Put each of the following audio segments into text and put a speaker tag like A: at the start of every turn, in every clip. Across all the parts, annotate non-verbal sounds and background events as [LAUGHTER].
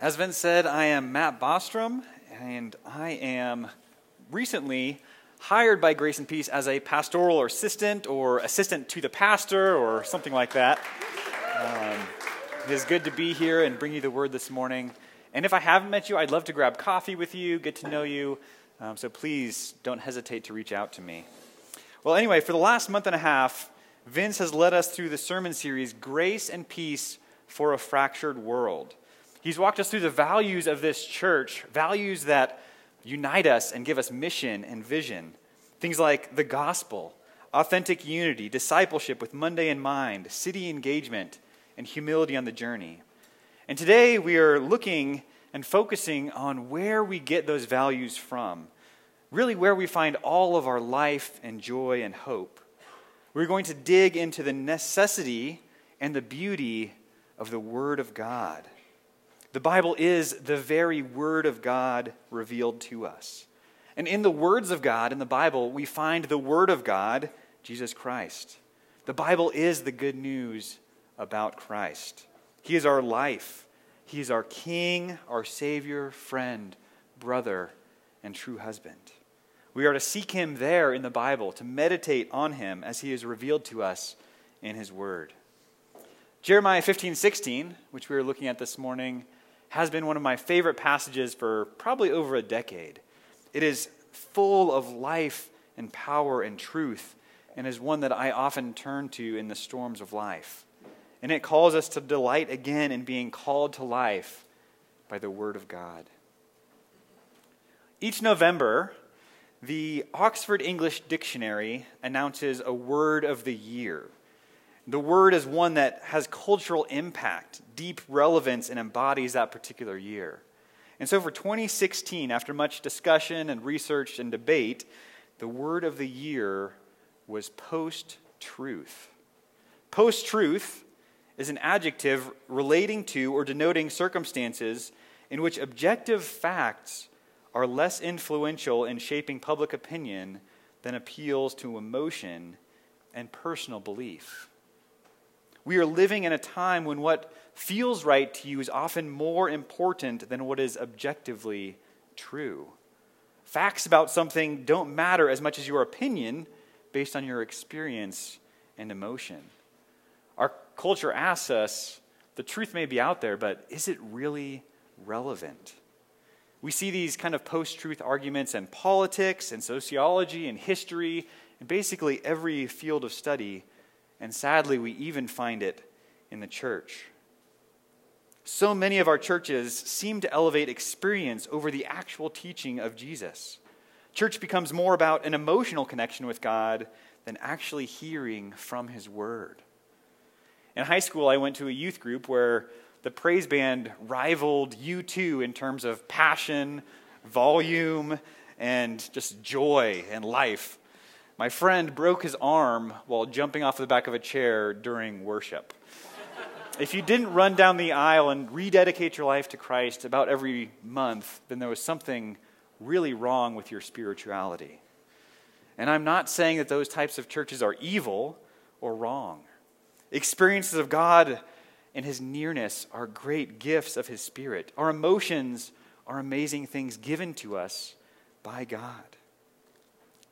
A: As Vince said, I am Matt Bostrom, and I am recently hired by Grace and Peace as a pastoral assistant or assistant to the pastor or something like that. Um, it is good to be here and bring you the word this morning. And if I haven't met you, I'd love to grab coffee with you, get to know you. Um, so please don't hesitate to reach out to me. Well, anyway, for the last month and a half, Vince has led us through the sermon series, Grace and Peace for a Fractured World. He's walked us through the values of this church, values that unite us and give us mission and vision. Things like the gospel, authentic unity, discipleship with Monday in mind, city engagement, and humility on the journey. And today we are looking and focusing on where we get those values from, really where we find all of our life and joy and hope. We're going to dig into the necessity and the beauty of the Word of God. The Bible is the very Word of God revealed to us. And in the words of God in the Bible, we find the Word of God, Jesus Christ. The Bible is the good news about Christ. He is our life, He is our King, our Savior, friend, brother, and true husband. We are to seek Him there in the Bible, to meditate on Him as He is revealed to us in His Word. Jeremiah 15, 16, which we are looking at this morning, has been one of my favorite passages for probably over a decade. It is full of life and power and truth, and is one that I often turn to in the storms of life. And it calls us to delight again in being called to life by the Word of God. Each November, the Oxford English Dictionary announces a word of the year. The word is one that has cultural impact, deep relevance, and embodies that particular year. And so for 2016, after much discussion and research and debate, the word of the year was post truth. Post truth is an adjective relating to or denoting circumstances in which objective facts are less influential in shaping public opinion than appeals to emotion and personal belief. We are living in a time when what feels right to you is often more important than what is objectively true. Facts about something don't matter as much as your opinion based on your experience and emotion. Our culture asks us the truth may be out there, but is it really relevant? We see these kind of post truth arguments in politics and sociology and history and basically every field of study and sadly, we even find it in the church. So many of our churches seem to elevate experience over the actual teaching of Jesus. Church becomes more about an emotional connection with God than actually hearing from His Word. In high school, I went to a youth group where the praise band rivaled U2 in terms of passion, volume, and just joy and life. My friend broke his arm while jumping off the back of a chair during worship. if you didn't run down the aisle and rededicate your life to Christ about every month, then there was something really wrong with your spirituality. And I'm not saying that those types of churches are evil or wrong. Experiences of God and His nearness are great gifts of His Spirit. Our emotions are amazing things given to us by God.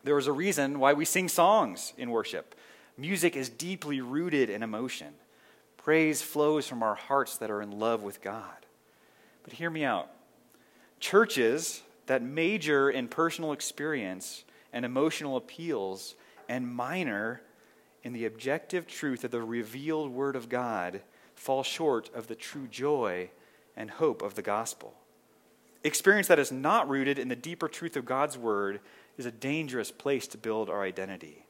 A: There is a reason why we sing songs in worship. Music is deeply rooted in emotion. Praise flows from our hearts that are in love with God. But hear me out. Churches that major in personal experience and emotional appeals and minor in the objective truth of the revealed Word of God fall short of the true joy and hope of the gospel. Experience that is not rooted in the deeper truth of God's Word is a dangerous place to build our identity.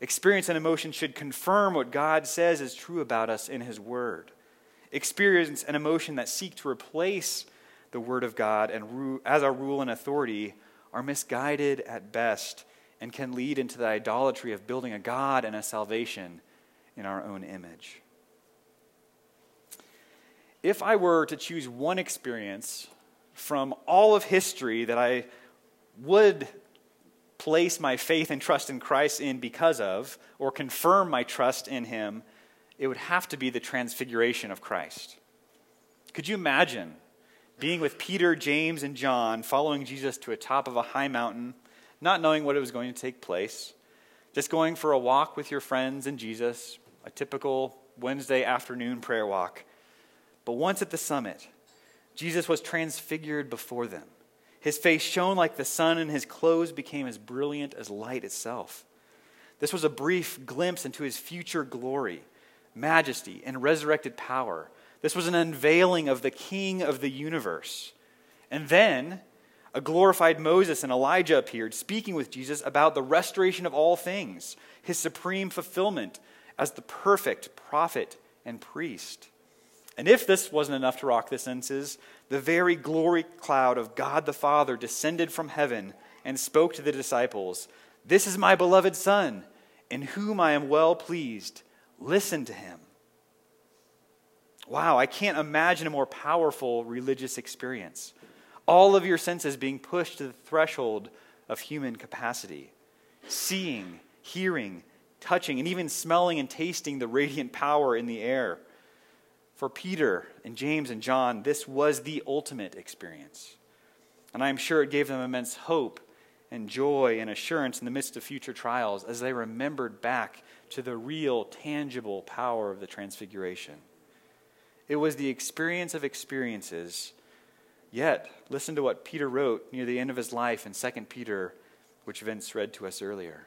A: Experience and emotion should confirm what God says is true about us in His Word. Experience and emotion that seek to replace the Word of God and as our rule and authority are misguided at best and can lead into the idolatry of building a God and a salvation in our own image. If I were to choose one experience from all of history that I would place my faith and trust in Christ in because of, or confirm my trust in Him, it would have to be the transfiguration of Christ. Could you imagine being with Peter, James, and John, following Jesus to a top of a high mountain, not knowing what it was going to take place, just going for a walk with your friends and Jesus, a typical Wednesday afternoon prayer walk. But once at the summit, Jesus was transfigured before them. His face shone like the sun, and his clothes became as brilliant as light itself. This was a brief glimpse into his future glory, majesty, and resurrected power. This was an unveiling of the King of the universe. And then a glorified Moses and Elijah appeared, speaking with Jesus about the restoration of all things, his supreme fulfillment as the perfect prophet and priest. And if this wasn't enough to rock the senses, the very glory cloud of God the Father descended from heaven and spoke to the disciples This is my beloved Son, in whom I am well pleased. Listen to him. Wow, I can't imagine a more powerful religious experience. All of your senses being pushed to the threshold of human capacity. Seeing, hearing, touching, and even smelling and tasting the radiant power in the air. For Peter and James and John, this was the ultimate experience. And I am sure it gave them immense hope and joy and assurance in the midst of future trials as they remembered back to the real, tangible power of the Transfiguration. It was the experience of experiences. Yet, listen to what Peter wrote near the end of his life in 2 Peter, which Vince read to us earlier.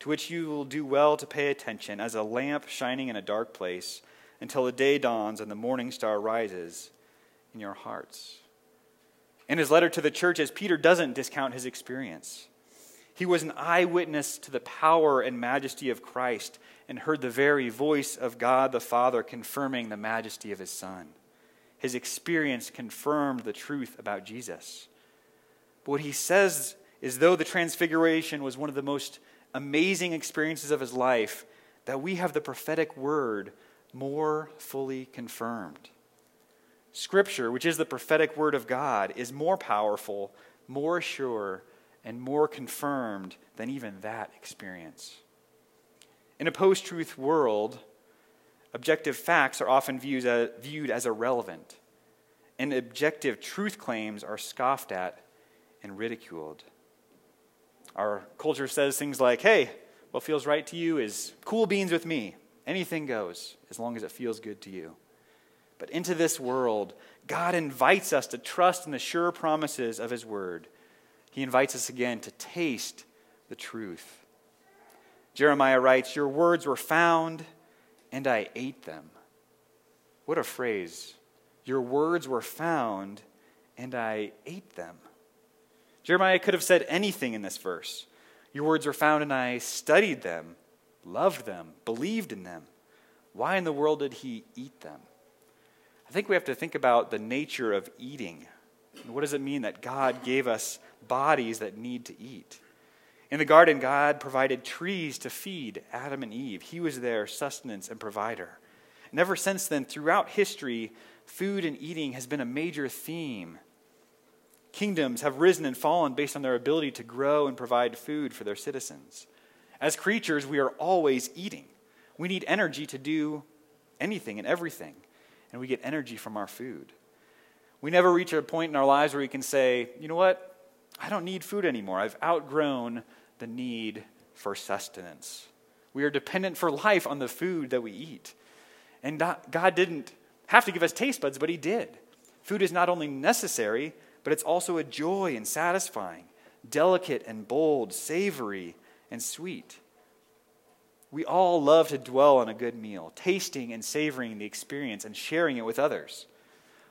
A: to which you will do well to pay attention, as a lamp shining in a dark place, until the day dawns and the morning star rises in your hearts. In his letter to the churches, Peter doesn't discount his experience. He was an eyewitness to the power and majesty of Christ and heard the very voice of God the Father confirming the majesty of his Son. His experience confirmed the truth about Jesus. But what he says is though the transfiguration was one of the most amazing experiences of his life that we have the prophetic word more fully confirmed. Scripture, which is the prophetic word of God, is more powerful, more sure, and more confirmed than even that experience. In a post truth world, objective facts are often viewed as, uh, viewed as irrelevant, and objective truth claims are scoffed at and ridiculed. Our culture says things like, hey, what feels right to you is cool beans with me. Anything goes as long as it feels good to you. But into this world, God invites us to trust in the sure promises of His Word. He invites us again to taste the truth. Jeremiah writes, Your words were found, and I ate them. What a phrase. Your words were found, and I ate them. Jeremiah could have said anything in this verse. Your words were found, and I studied them, loved them, believed in them. Why in the world did he eat them? I think we have to think about the nature of eating. What does it mean that God gave us bodies that need to eat? In the garden, God provided trees to feed Adam and Eve. He was their sustenance and provider. And ever since then, throughout history, food and eating has been a major theme Kingdoms have risen and fallen based on their ability to grow and provide food for their citizens. As creatures, we are always eating. We need energy to do anything and everything, and we get energy from our food. We never reach a point in our lives where we can say, you know what? I don't need food anymore. I've outgrown the need for sustenance. We are dependent for life on the food that we eat. And God didn't have to give us taste buds, but He did. Food is not only necessary, but it's also a joy and satisfying, delicate and bold, savory and sweet. We all love to dwell on a good meal, tasting and savoring the experience and sharing it with others.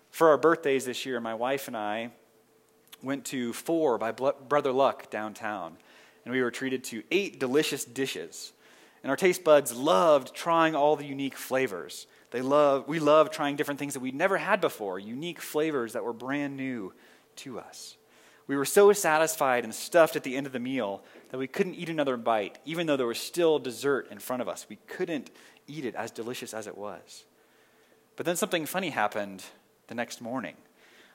A: For our birthdays this year, my wife and I went to Four by Brother Luck downtown, and we were treated to eight delicious dishes. And our taste buds loved trying all the unique flavors They love, we love trying different things that we'd never had before, unique flavors that were brand new to us. We were so satisfied and stuffed at the end of the meal that we couldn't eat another bite, even though there was still dessert in front of us. We couldn't eat it as delicious as it was. But then something funny happened the next morning.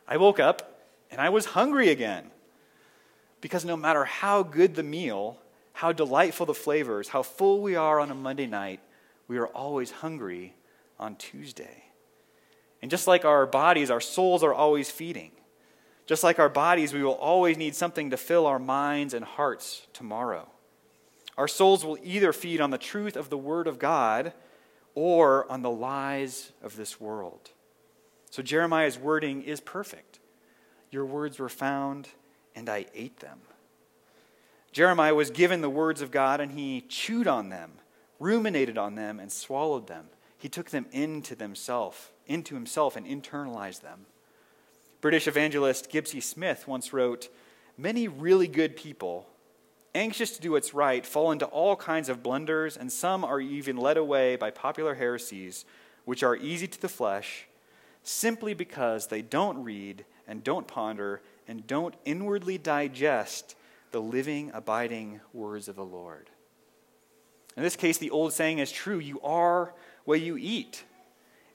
A: I woke up and I was hungry again. Because no matter how good the meal, how delightful the flavors, how full we are on a Monday night, we are always hungry on Tuesday. And just like our bodies, our souls are always feeding. Just like our bodies, we will always need something to fill our minds and hearts tomorrow. Our souls will either feed on the truth of the Word of God or on the lies of this world. So Jeremiah's wording is perfect. Your words were found, and I ate them. Jeremiah was given the words of God, and he chewed on them, ruminated on them, and swallowed them. He took them into himself, into himself, and internalized them. British evangelist Gipsy Smith once wrote, Many really good people anxious to do what's right, fall into all kinds of blunders, and some are even led away by popular heresies, which are easy to the flesh, simply because they don't read and don't ponder and don't inwardly digest the living, abiding words of the Lord. In this case, the old saying is true you are what you eat.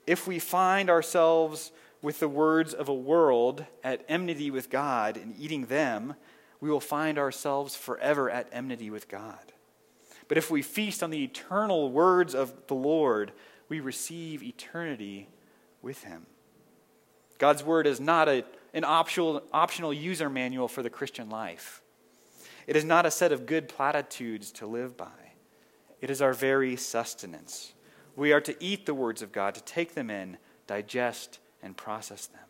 A: If we find ourselves with the words of a world at enmity with God and eating them, we will find ourselves forever at enmity with God. But if we feast on the eternal words of the Lord, we receive eternity with Him. God's Word is not a, an optional, optional user manual for the Christian life, it is not a set of good platitudes to live by. It is our very sustenance. We are to eat the words of God, to take them in, digest, and process them.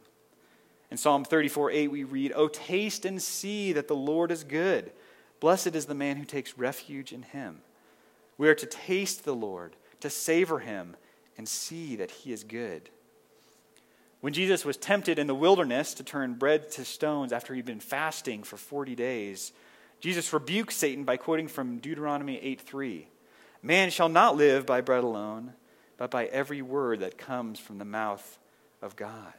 A: In Psalm 34 8, we read, Oh, taste and see that the Lord is good. Blessed is the man who takes refuge in him. We are to taste the Lord, to savor him, and see that he is good. When Jesus was tempted in the wilderness to turn bread to stones after he'd been fasting for 40 days, Jesus rebuked Satan by quoting from Deuteronomy 8 3. Man shall not live by bread alone, but by every word that comes from the mouth of God.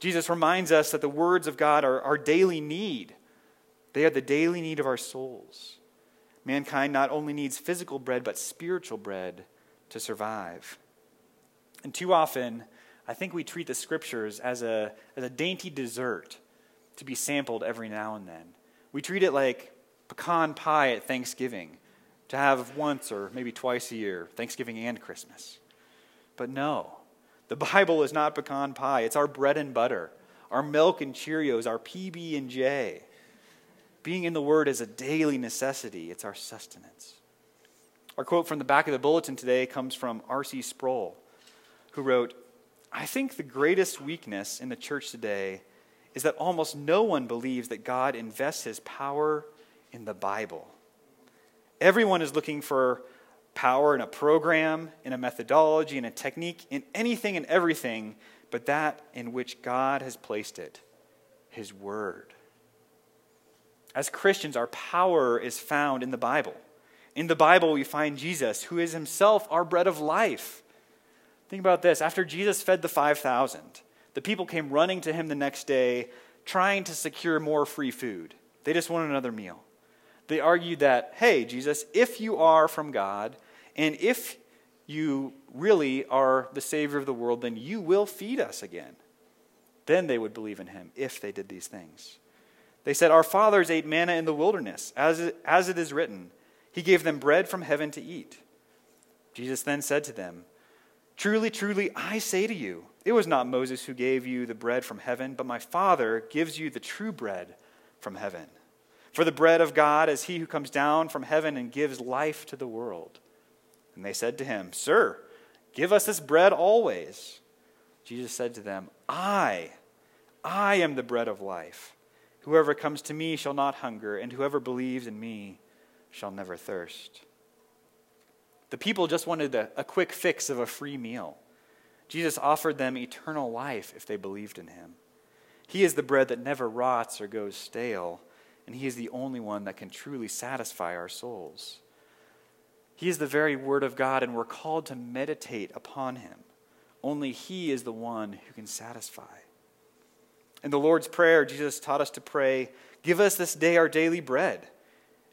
A: Jesus reminds us that the words of God are our daily need. They are the daily need of our souls. Mankind not only needs physical bread, but spiritual bread to survive. And too often, I think we treat the scriptures as a, as a dainty dessert to be sampled every now and then. We treat it like pecan pie at Thanksgiving to have once or maybe twice a year, Thanksgiving and Christmas. But no, the Bible is not pecan pie, it's our bread and butter, our milk and Cheerios, our PB and J. Being in the word is a daily necessity, it's our sustenance. Our quote from the back of the bulletin today comes from R.C. Sproul, who wrote, I think the greatest weakness in the church today is that almost no one believes that God invests his power in the Bible. Everyone is looking for power in a program, in a methodology, in a technique, in anything and everything, but that in which God has placed it His Word. As Christians, our power is found in the Bible. In the Bible, we find Jesus, who is Himself our bread of life. Think about this. After Jesus fed the 5,000, the people came running to Him the next day, trying to secure more free food. They just wanted another meal. They argued that, hey, Jesus, if you are from God, and if you really are the Savior of the world, then you will feed us again. Then they would believe in him if they did these things. They said, Our fathers ate manna in the wilderness, as it, as it is written. He gave them bread from heaven to eat. Jesus then said to them, Truly, truly, I say to you, it was not Moses who gave you the bread from heaven, but my Father gives you the true bread from heaven. For the bread of God is he who comes down from heaven and gives life to the world. And they said to him, Sir, give us this bread always. Jesus said to them, I, I am the bread of life. Whoever comes to me shall not hunger, and whoever believes in me shall never thirst. The people just wanted a, a quick fix of a free meal. Jesus offered them eternal life if they believed in him. He is the bread that never rots or goes stale, and he is the only one that can truly satisfy our souls. He is the very Word of God, and we're called to meditate upon Him. Only He is the one who can satisfy. In the Lord's Prayer, Jesus taught us to pray, Give us this day our daily bread.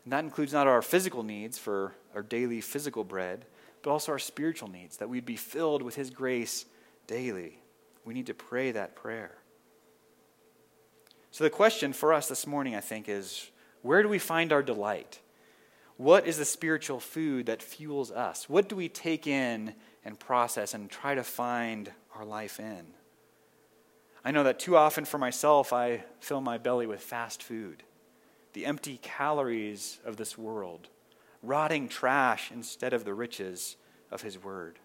A: And that includes not our physical needs for our daily physical bread, but also our spiritual needs, that we'd be filled with His grace daily. We need to pray that prayer. So, the question for us this morning, I think, is where do we find our delight? What is the spiritual food that fuels us? What do we take in and process and try to find our life in? I know that too often for myself, I fill my belly with fast food, the empty calories of this world, rotting trash instead of the riches of His Word.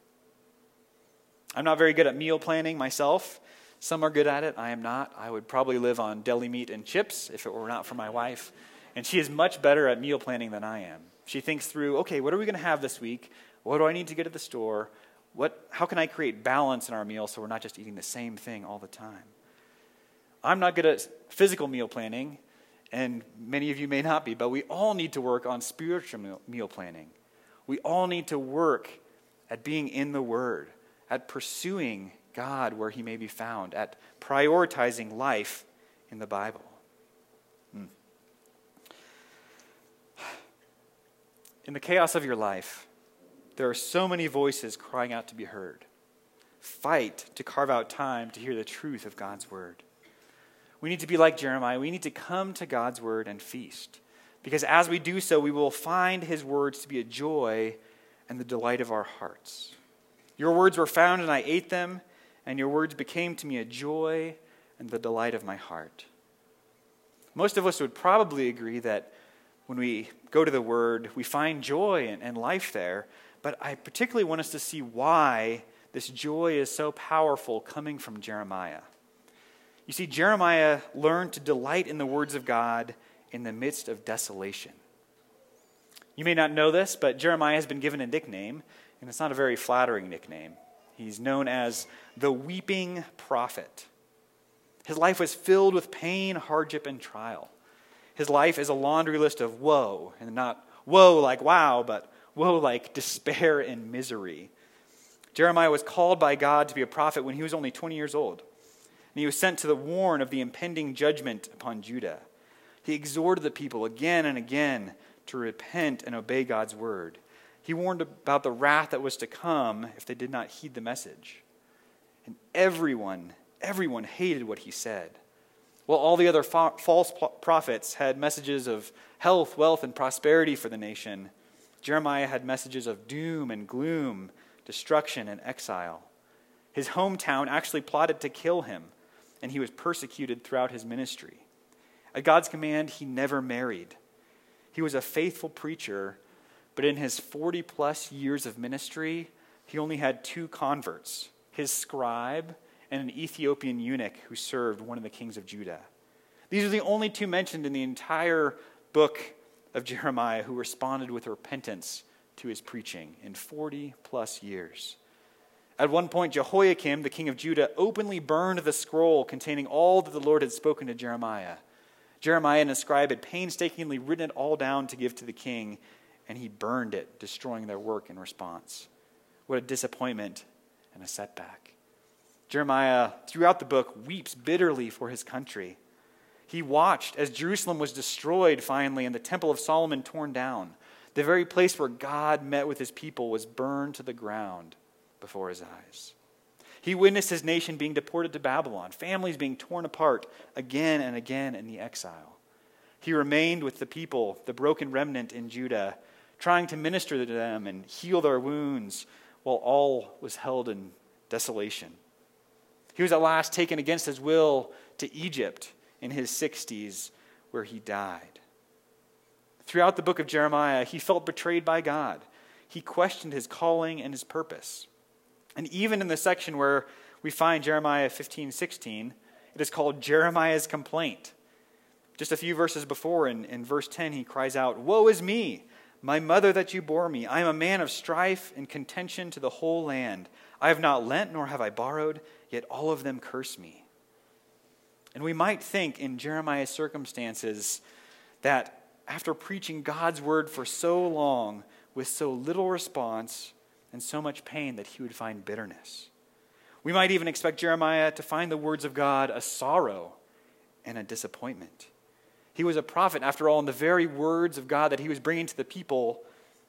A: I'm not very good at meal planning myself. Some are good at it. I am not. I would probably live on deli meat and chips if it were not for my wife. And she is much better at meal planning than I am. She thinks through, okay, what are we going to have this week? What do I need to get at the store? What, how can I create balance in our meal so we're not just eating the same thing all the time? I'm not good at physical meal planning, and many of you may not be, but we all need to work on spiritual meal planning. We all need to work at being in the Word, at pursuing God where He may be found, at prioritizing life in the Bible. In the chaos of your life, there are so many voices crying out to be heard. Fight to carve out time to hear the truth of God's word. We need to be like Jeremiah. We need to come to God's word and feast. Because as we do so, we will find his words to be a joy and the delight of our hearts. Your words were found, and I ate them, and your words became to me a joy and the delight of my heart. Most of us would probably agree that when we go to the Word, we find joy and, and life there. But I particularly want us to see why this joy is so powerful coming from Jeremiah. You see, Jeremiah learned to delight in the words of God in the midst of desolation. You may not know this, but Jeremiah has been given a nickname, and it's not a very flattering nickname. He's known as the weeping prophet. His life was filled with pain, hardship, and trial. His life is a laundry list of woe, and not woe like wow, but woe like despair and misery. Jeremiah was called by God to be a prophet when he was only 20 years old, and he was sent to the warn of the impending judgment upon Judah. He exhorted the people again and again to repent and obey God's word. He warned about the wrath that was to come if they did not heed the message. And everyone, everyone hated what he said. While all the other fa- false prophets had messages of health, wealth, and prosperity for the nation, Jeremiah had messages of doom and gloom, destruction and exile. His hometown actually plotted to kill him, and he was persecuted throughout his ministry. At God's command, he never married. He was a faithful preacher, but in his 40 plus years of ministry, he only had two converts his scribe and an Ethiopian eunuch who served one of the kings of Judah. These are the only two mentioned in the entire book of Jeremiah who responded with repentance to his preaching in 40 plus years. At one point, Jehoiakim, the king of Judah, openly burned the scroll containing all that the Lord had spoken to Jeremiah. Jeremiah and the scribe had painstakingly written it all down to give to the king, and he burned it, destroying their work in response. What a disappointment and a setback. Jeremiah, throughout the book, weeps bitterly for his country. He watched as Jerusalem was destroyed finally and the Temple of Solomon torn down. The very place where God met with his people was burned to the ground before his eyes. He witnessed his nation being deported to Babylon, families being torn apart again and again in the exile. He remained with the people, the broken remnant in Judah, trying to minister to them and heal their wounds while all was held in desolation. He was at last taken against his will to Egypt in his 60s, where he died. Throughout the book of Jeremiah, he felt betrayed by God. He questioned his calling and his purpose. And even in the section where we find Jeremiah 15, 16, it is called Jeremiah's complaint. Just a few verses before, in, in verse 10, he cries out, Woe is me, my mother that you bore me! I am a man of strife and contention to the whole land. I have not lent, nor have I borrowed, yet all of them curse me. And we might think in Jeremiah's circumstances that after preaching God's word for so long, with so little response and so much pain that he would find bitterness. We might even expect Jeremiah to find the words of God a sorrow and a disappointment. He was a prophet, after all, and the very words of God that he was bringing to the people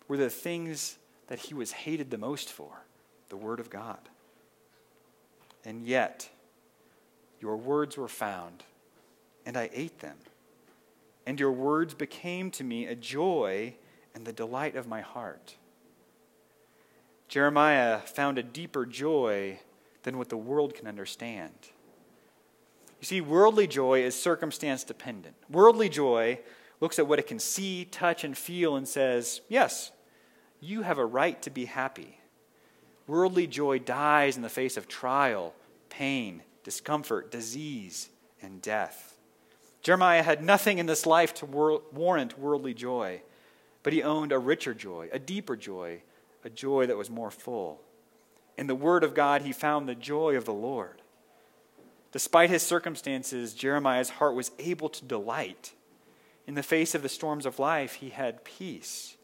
A: were the things that he was hated the most for the Word of God. And yet, your words were found, and I ate them. And your words became to me a joy and the delight of my heart. Jeremiah found a deeper joy than what the world can understand. You see, worldly joy is circumstance dependent. Worldly joy looks at what it can see, touch, and feel and says, Yes, you have a right to be happy. Worldly joy dies in the face of trial, pain, discomfort, disease, and death. Jeremiah had nothing in this life to warrant worldly joy, but he owned a richer joy, a deeper joy, a joy that was more full. In the Word of God, he found the joy of the Lord. Despite his circumstances, Jeremiah's heart was able to delight. In the face of the storms of life, he had peace.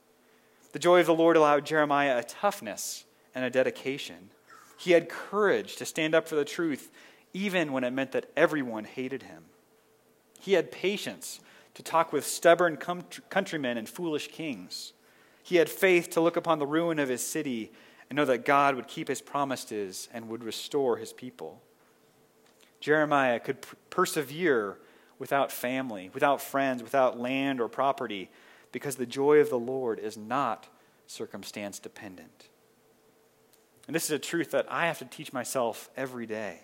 A: The joy of the Lord allowed Jeremiah a toughness and a dedication. He had courage to stand up for the truth, even when it meant that everyone hated him. He had patience to talk with stubborn countrymen and foolish kings. He had faith to look upon the ruin of his city and know that God would keep his promises and would restore his people. Jeremiah could persevere without family, without friends, without land or property, because the joy of the Lord is not circumstance dependent. And this is a truth that I have to teach myself every day.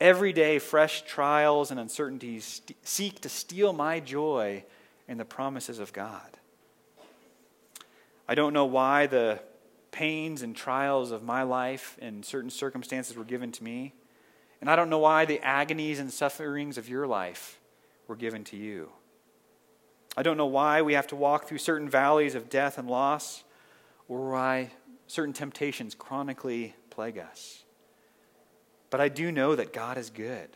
A: Every day, fresh trials and uncertainties st- seek to steal my joy in the promises of God. I don't know why the pains and trials of my life in certain circumstances were given to me. And I don't know why the agonies and sufferings of your life were given to you. I don't know why we have to walk through certain valleys of death and loss, or why certain temptations chronically plague us. But I do know that God is good.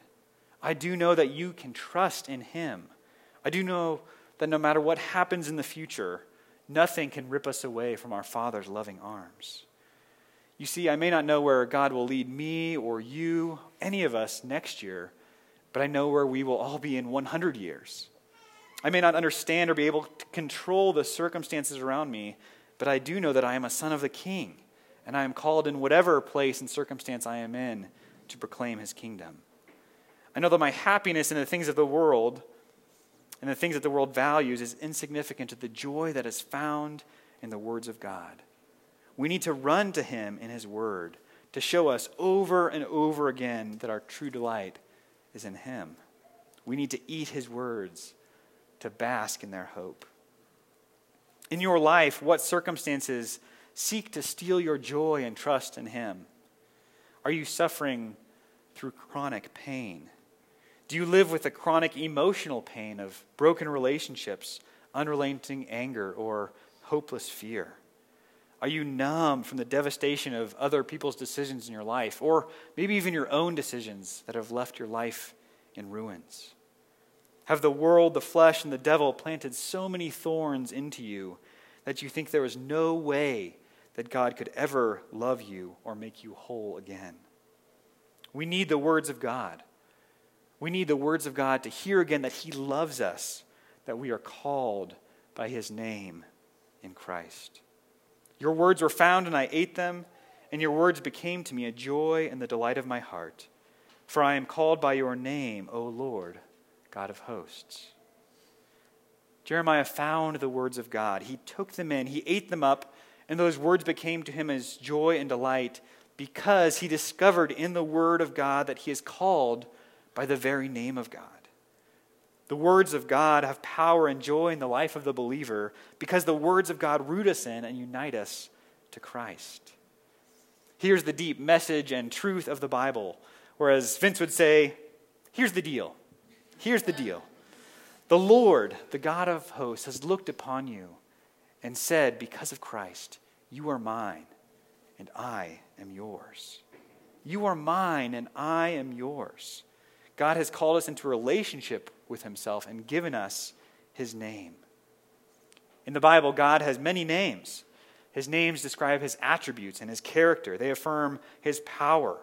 A: I do know that you can trust in Him. I do know that no matter what happens in the future, nothing can rip us away from our Father's loving arms. You see, I may not know where God will lead me or you, any of us, next year, but I know where we will all be in 100 years. I may not understand or be able to control the circumstances around me, but I do know that I am a son of the King, and I am called in whatever place and circumstance I am in to proclaim his kingdom. I know that my happiness in the things of the world and the things that the world values is insignificant to the joy that is found in the words of God. We need to run to him in his word to show us over and over again that our true delight is in him. We need to eat his words to bask in their hope. In your life, what circumstances seek to steal your joy and trust in Him? Are you suffering through chronic pain? Do you live with the chronic emotional pain of broken relationships, unrelenting anger, or hopeless fear? Are you numb from the devastation of other people's decisions in your life, or maybe even your own decisions that have left your life in ruins? Have the world, the flesh, and the devil planted so many thorns into you that you think there is no way that God could ever love you or make you whole again? We need the words of God. We need the words of God to hear again that He loves us, that we are called by His name in Christ. Your words were found, and I ate them, and your words became to me a joy and the delight of my heart. For I am called by your name, O Lord God of hosts. Jeremiah found the words of God. He took them in, he ate them up, and those words became to him as joy and delight because he discovered in the word of God that he is called by the very name of God. The words of God have power and joy in the life of the believer because the words of God root us in and unite us to Christ. Here's the deep message and truth of the Bible. Whereas Vince would say, here's the deal Here's the deal The Lord, the God of hosts, has looked upon you and said, Because of Christ, you are mine, and I am yours. You are mine, and I am yours. God has called us into relationship with Himself and given us His name. In the Bible, God has many names. His names describe his attributes and his character, they affirm his power.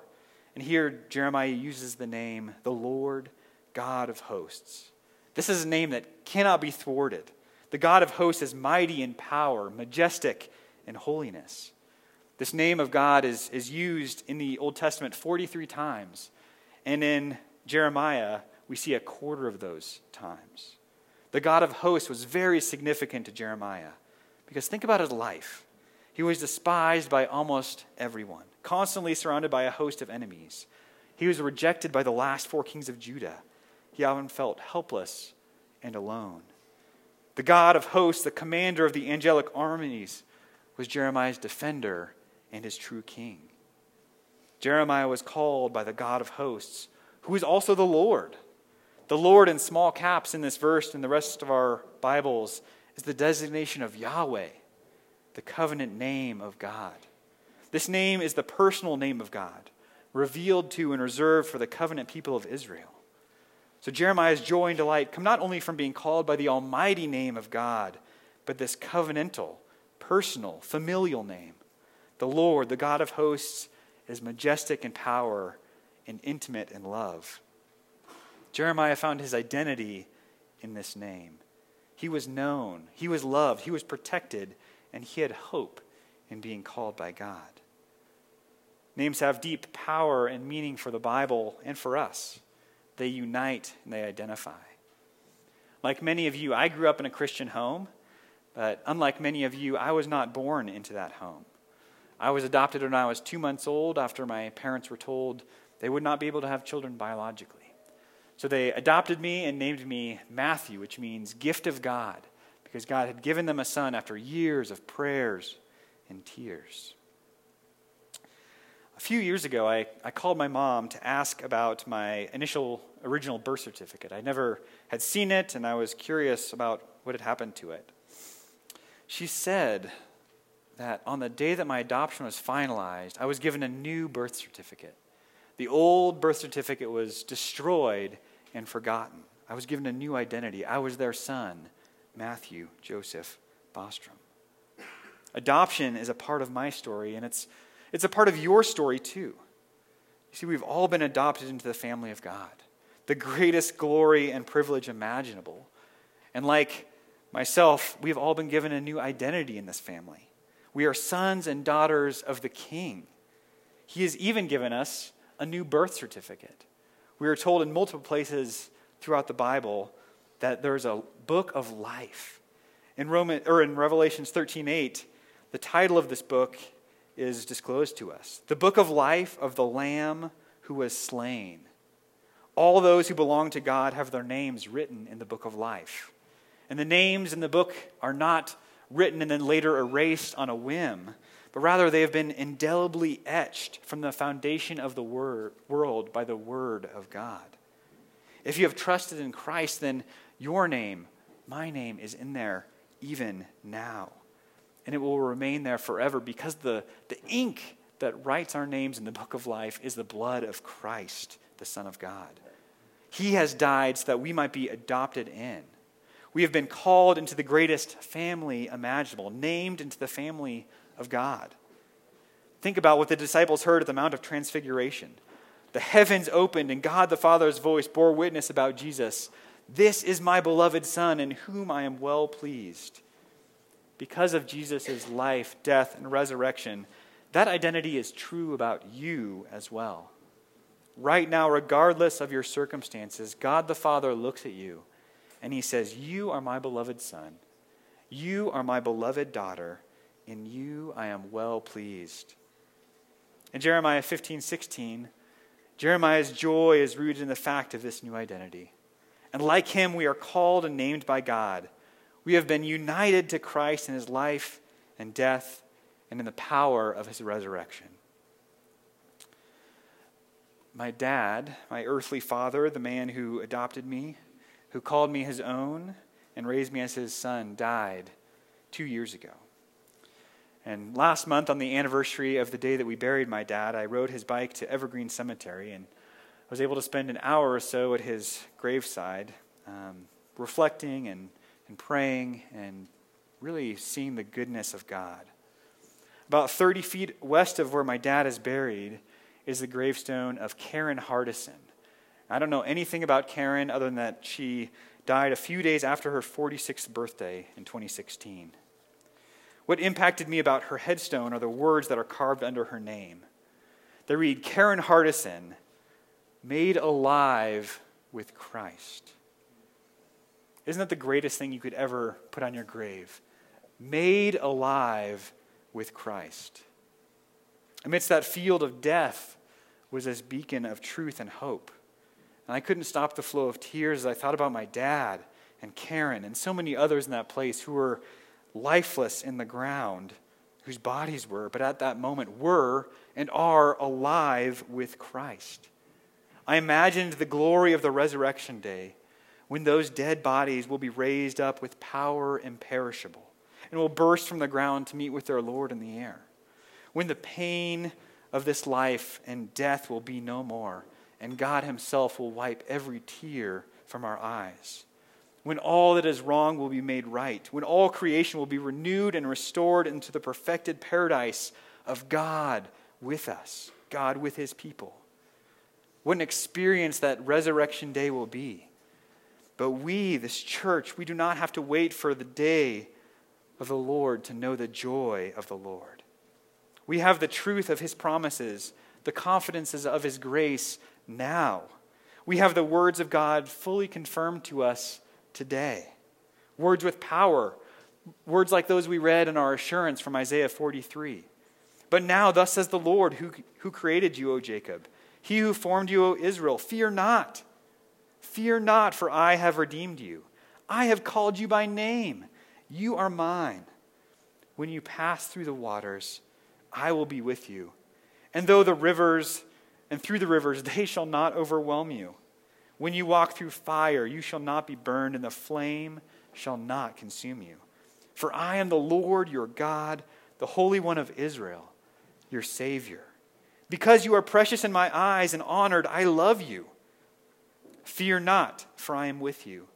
A: And here, Jeremiah uses the name the Lord God of hosts. This is a name that cannot be thwarted. The God of hosts is mighty in power, majestic in holiness. This name of God is, is used in the Old Testament 43 times. And in Jeremiah, we see a quarter of those times. The God of hosts was very significant to Jeremiah because think about his life. He was despised by almost everyone, constantly surrounded by a host of enemies. He was rejected by the last four kings of Judah. He often felt helpless and alone. The God of hosts, the commander of the angelic armies, was Jeremiah's defender and his true king. Jeremiah was called by the God of hosts, who is also the Lord. The Lord in small caps in this verse and the rest of our Bibles is the designation of Yahweh, the covenant name of God. This name is the personal name of God, revealed to and reserved for the covenant people of Israel. So Jeremiah's joy and delight come not only from being called by the almighty name of God, but this covenantal, personal, familial name. The Lord, the God of hosts, is majestic in power and intimate in love. Jeremiah found his identity in this name. He was known, he was loved, he was protected, and he had hope in being called by God. Names have deep power and meaning for the Bible and for us they unite and they identify. Like many of you, I grew up in a Christian home, but unlike many of you, I was not born into that home. I was adopted when I was two months old after my parents were told they would not be able to have children biologically. So they adopted me and named me Matthew, which means gift of God, because God had given them a son after years of prayers and tears a few years ago, I, I called my mom to ask about my initial original birth certificate. I never had seen it, and I was curious about what had happened to it. She said that on the day that my adoption was finalized, I was given a new birth certificate. The old birth certificate was destroyed and forgotten. I was given a new identity. I was their son, Matthew Joseph Bostrom. Adoption is a part of my story, and it's it's a part of your story, too. You see, we've all been adopted into the family of God, the greatest glory and privilege imaginable. And like myself, we've all been given a new identity in this family. We are sons and daughters of the King. He has even given us a new birth certificate. We are told in multiple places throughout the Bible that there's a book of life. In Roman or in Revelations 13:8, the title of this book is disclosed to us the book of life of the Lamb who was slain. All those who belong to God have their names written in the book of life. And the names in the book are not written and then later erased on a whim, but rather they have been indelibly etched from the foundation of the world by the Word of God. If you have trusted in Christ, then your name, my name, is in there even now and it will remain there forever because the, the ink that writes our names in the book of life is the blood of Christ, the Son of God. He has died so that we might be adopted in. We have been called into the greatest family imaginable, named into the family of God. Think about what the disciples heard at the Mount of Transfiguration. The heavens opened, and God the Father's voice bore witness about Jesus. This is my beloved Son, in whom I am well pleased because of Jesus' life, death, and resurrection, that identity is true about you as well. Right now, regardless of your circumstances, God the Father looks at you and he says, You are my beloved Son. You are my beloved daughter. In you I am well pleased. In Jeremiah 15 16, Jeremiah's joy is rooted in the fact of this new identity. And like him, we are called and named by God we have been united to Christ in his life and death and in the power of his resurrection. My dad, my earthly father, the man who adopted me, who called me his own and raised me as his son, died two years ago. And last month, on the anniversary of the day that we buried my dad, I rode his bike to Evergreen Cemetery and I was able to spend an hour or so at his graveside, um, reflecting and and praying and really seeing the goodness of God. About 30 feet west of where my dad is buried is the gravestone of Karen Hardison. I don't know anything about Karen other than that she died a few days after her 46th birthday in 2016. What impacted me about her headstone are the words that are carved under her name. They read Karen Hardison, made alive with Christ. Isn't that the greatest thing you could ever put on your grave? Made alive with Christ. Amidst that field of death was this beacon of truth and hope. And I couldn't stop the flow of tears as I thought about my dad and Karen and so many others in that place who were lifeless in the ground, whose bodies were, but at that moment were and are alive with Christ. I imagined the glory of the resurrection day when those dead bodies will be raised up with power imperishable and will burst from the ground to meet with their Lord in the air. When the pain of this life and death will be no more, and God Himself will wipe every tear from our eyes. When all that is wrong will be made right, when all creation will be renewed and restored into the perfected paradise of God with us, God with His people. What an experience that resurrection day will be. But we, this church, we do not have to wait for the day of the Lord to know the joy of the Lord. We have the truth of his promises, the confidences of his grace now. We have the words of God fully confirmed to us today. Words with power, words like those we read in our assurance from Isaiah 43. But now, thus says the Lord, who, who created you, O Jacob, he who formed you, O Israel, fear not. Fear not, for I have redeemed you. I have called you by name. You are mine. When you pass through the waters, I will be with you. And though the rivers, and through the rivers, [LAUGHS] they shall not overwhelm you. When you walk through fire, you shall not be burned, and the flame shall not consume you. For I am the Lord your God, the Holy One of Israel, your Savior. Because you are precious in my eyes and honored, I love you. Fear not, for I am with you.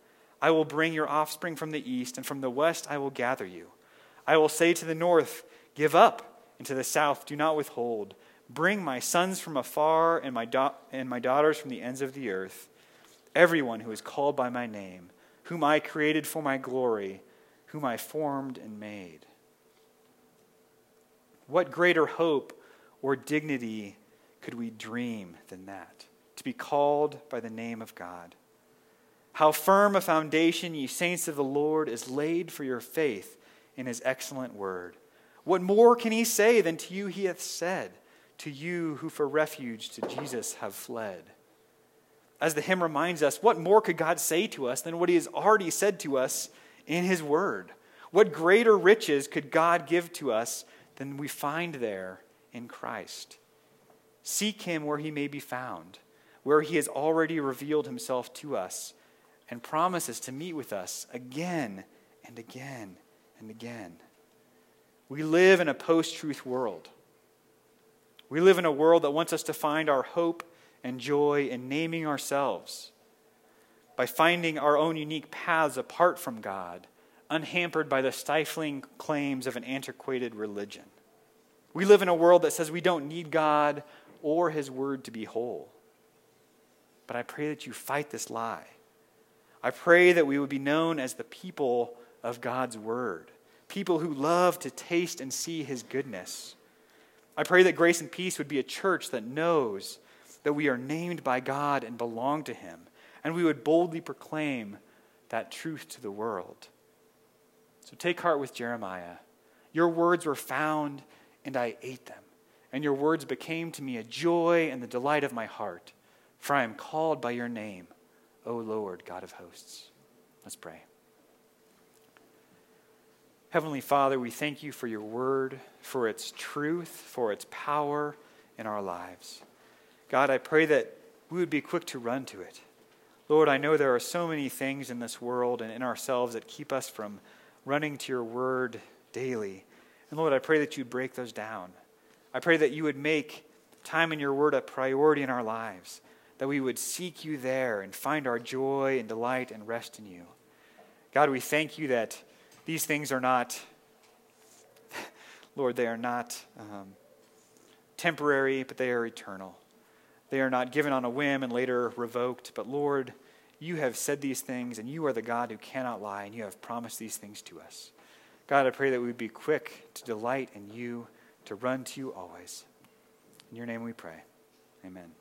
A: I will bring your offspring from the east, and from the west I will gather you. I will say to the north, Give up, and to the south, Do not withhold. Bring my sons from afar and my, da- and my daughters from the ends of the earth, everyone who is called by my name, whom I created for my glory, whom I formed and made. What greater hope or dignity could we dream than that? To be called by the name of God. How firm a foundation, ye saints of the Lord, is laid for your faith in his excellent word. What more can he say than to you he hath said, to you who for refuge to Jesus have fled? As the hymn reminds us, what more could God say to us than what he has already said to us in his word? What greater riches could God give to us than we find there in Christ? Seek him where he may be found, where he has already revealed himself to us and promises to meet with us again and again and again. We live in a post truth world. We live in a world that wants us to find our hope and joy in naming ourselves, by finding our own unique paths apart from God, unhampered by the stifling claims of an antiquated religion. We live in a world that says we don't need God or His Word to be whole. But I pray that you fight this lie I pray that we would be known as the people of God's Word, people who love to taste and see His goodness. I pray that Grace and Peace would be a church that knows that we are named by God and belong to Him, and we would boldly proclaim that truth to the world. So take heart with Jeremiah. Your words were found, and I ate them, and your words became to me a joy and the delight of my heart, for I am called by your name. O Lord, God of hosts. Let's pray. Heavenly Father, we thank you for your word, for its truth, for its power in our lives. God, I pray that we would be quick to run to it. Lord, I know there are so many things in this world and in ourselves that keep us from running to your word daily. And Lord, I pray that you'd break those down. I pray that you would make time in your word a priority in our lives that we would seek you there and find our joy and delight and rest in you. God, we thank you that these things are not [LAUGHS] Lord, they are not um, temporary, but they are eternal. They are not given on a whim and later revoked, but Lord, you have said these things, and you are the God who cannot lie, and you have promised these things to us. God, I pray that we would be quick to delight in you, to run to you always. In your name we pray. Amen.